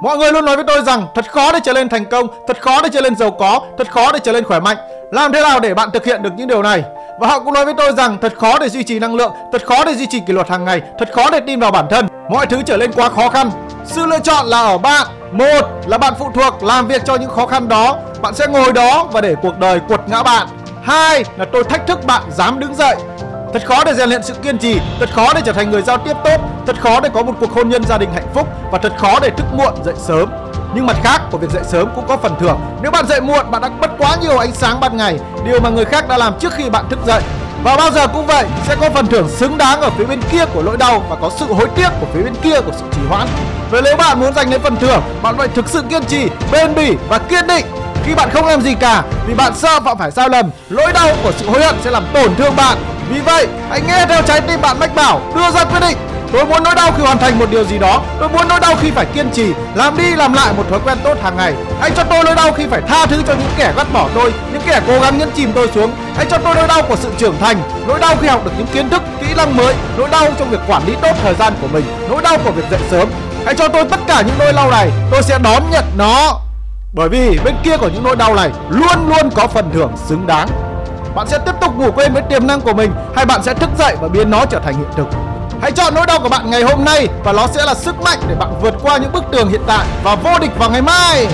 Mọi người luôn nói với tôi rằng thật khó để trở nên thành công, thật khó để trở nên giàu có, thật khó để trở nên khỏe mạnh. Làm thế nào để bạn thực hiện được những điều này? Và họ cũng nói với tôi rằng thật khó để duy trì năng lượng, thật khó để duy trì kỷ luật hàng ngày, thật khó để tin vào bản thân. Mọi thứ trở nên quá khó khăn. Sự lựa chọn là ở bạn. Một là bạn phụ thuộc làm việc cho những khó khăn đó, bạn sẽ ngồi đó và để cuộc đời quật ngã bạn. Hai là tôi thách thức bạn dám đứng dậy. Thật khó để rèn luyện sự kiên trì, thật khó để trở thành người giao tiếp tốt, thật khó để có một cuộc hôn nhân gia đình hạnh phúc và thật khó để thức muộn dậy sớm. Nhưng mặt khác của việc dậy sớm cũng có phần thưởng. Nếu bạn dậy muộn, bạn đã mất quá nhiều ánh sáng ban ngày, điều mà người khác đã làm trước khi bạn thức dậy. Và bao giờ cũng vậy, sẽ có phần thưởng xứng đáng ở phía bên kia của nỗi đau và có sự hối tiếc của phía bên kia của sự trì hoãn. Vậy nếu bạn muốn giành lấy phần thưởng, bạn phải thực sự kiên trì, bền bỉ và kiên định. Khi bạn không làm gì cả vì bạn sợ phạm phải sai lầm, nỗi đau của sự hối hận sẽ làm tổn thương bạn. Vì vậy, hãy nghe theo trái tim bạn mách bảo, đưa ra quyết định. Tôi muốn nỗi đau khi hoàn thành một điều gì đó, tôi muốn nỗi đau khi phải kiên trì, làm đi làm lại một thói quen tốt hàng ngày. Hãy cho tôi nỗi đau khi phải tha thứ cho những kẻ gắt bỏ tôi, những kẻ cố gắng nhấn chìm tôi xuống. Hãy cho tôi nỗi đau của sự trưởng thành, nỗi đau khi học được những kiến thức, kỹ năng mới, nỗi đau trong việc quản lý tốt thời gian của mình, nỗi đau của việc dậy sớm. Hãy cho tôi tất cả những nỗi đau này, tôi sẽ đón nhận nó. Bởi vì bên kia của những nỗi đau này luôn luôn có phần thưởng xứng đáng. Bạn sẽ tiếp tục ngủ quên với tiềm năng của mình, hay bạn sẽ thức dậy và biến nó trở thành hiện thực. Hãy chọn nỗi đau của bạn ngày hôm nay và nó sẽ là sức mạnh để bạn vượt qua những bức tường hiện tại và vô địch vào ngày mai.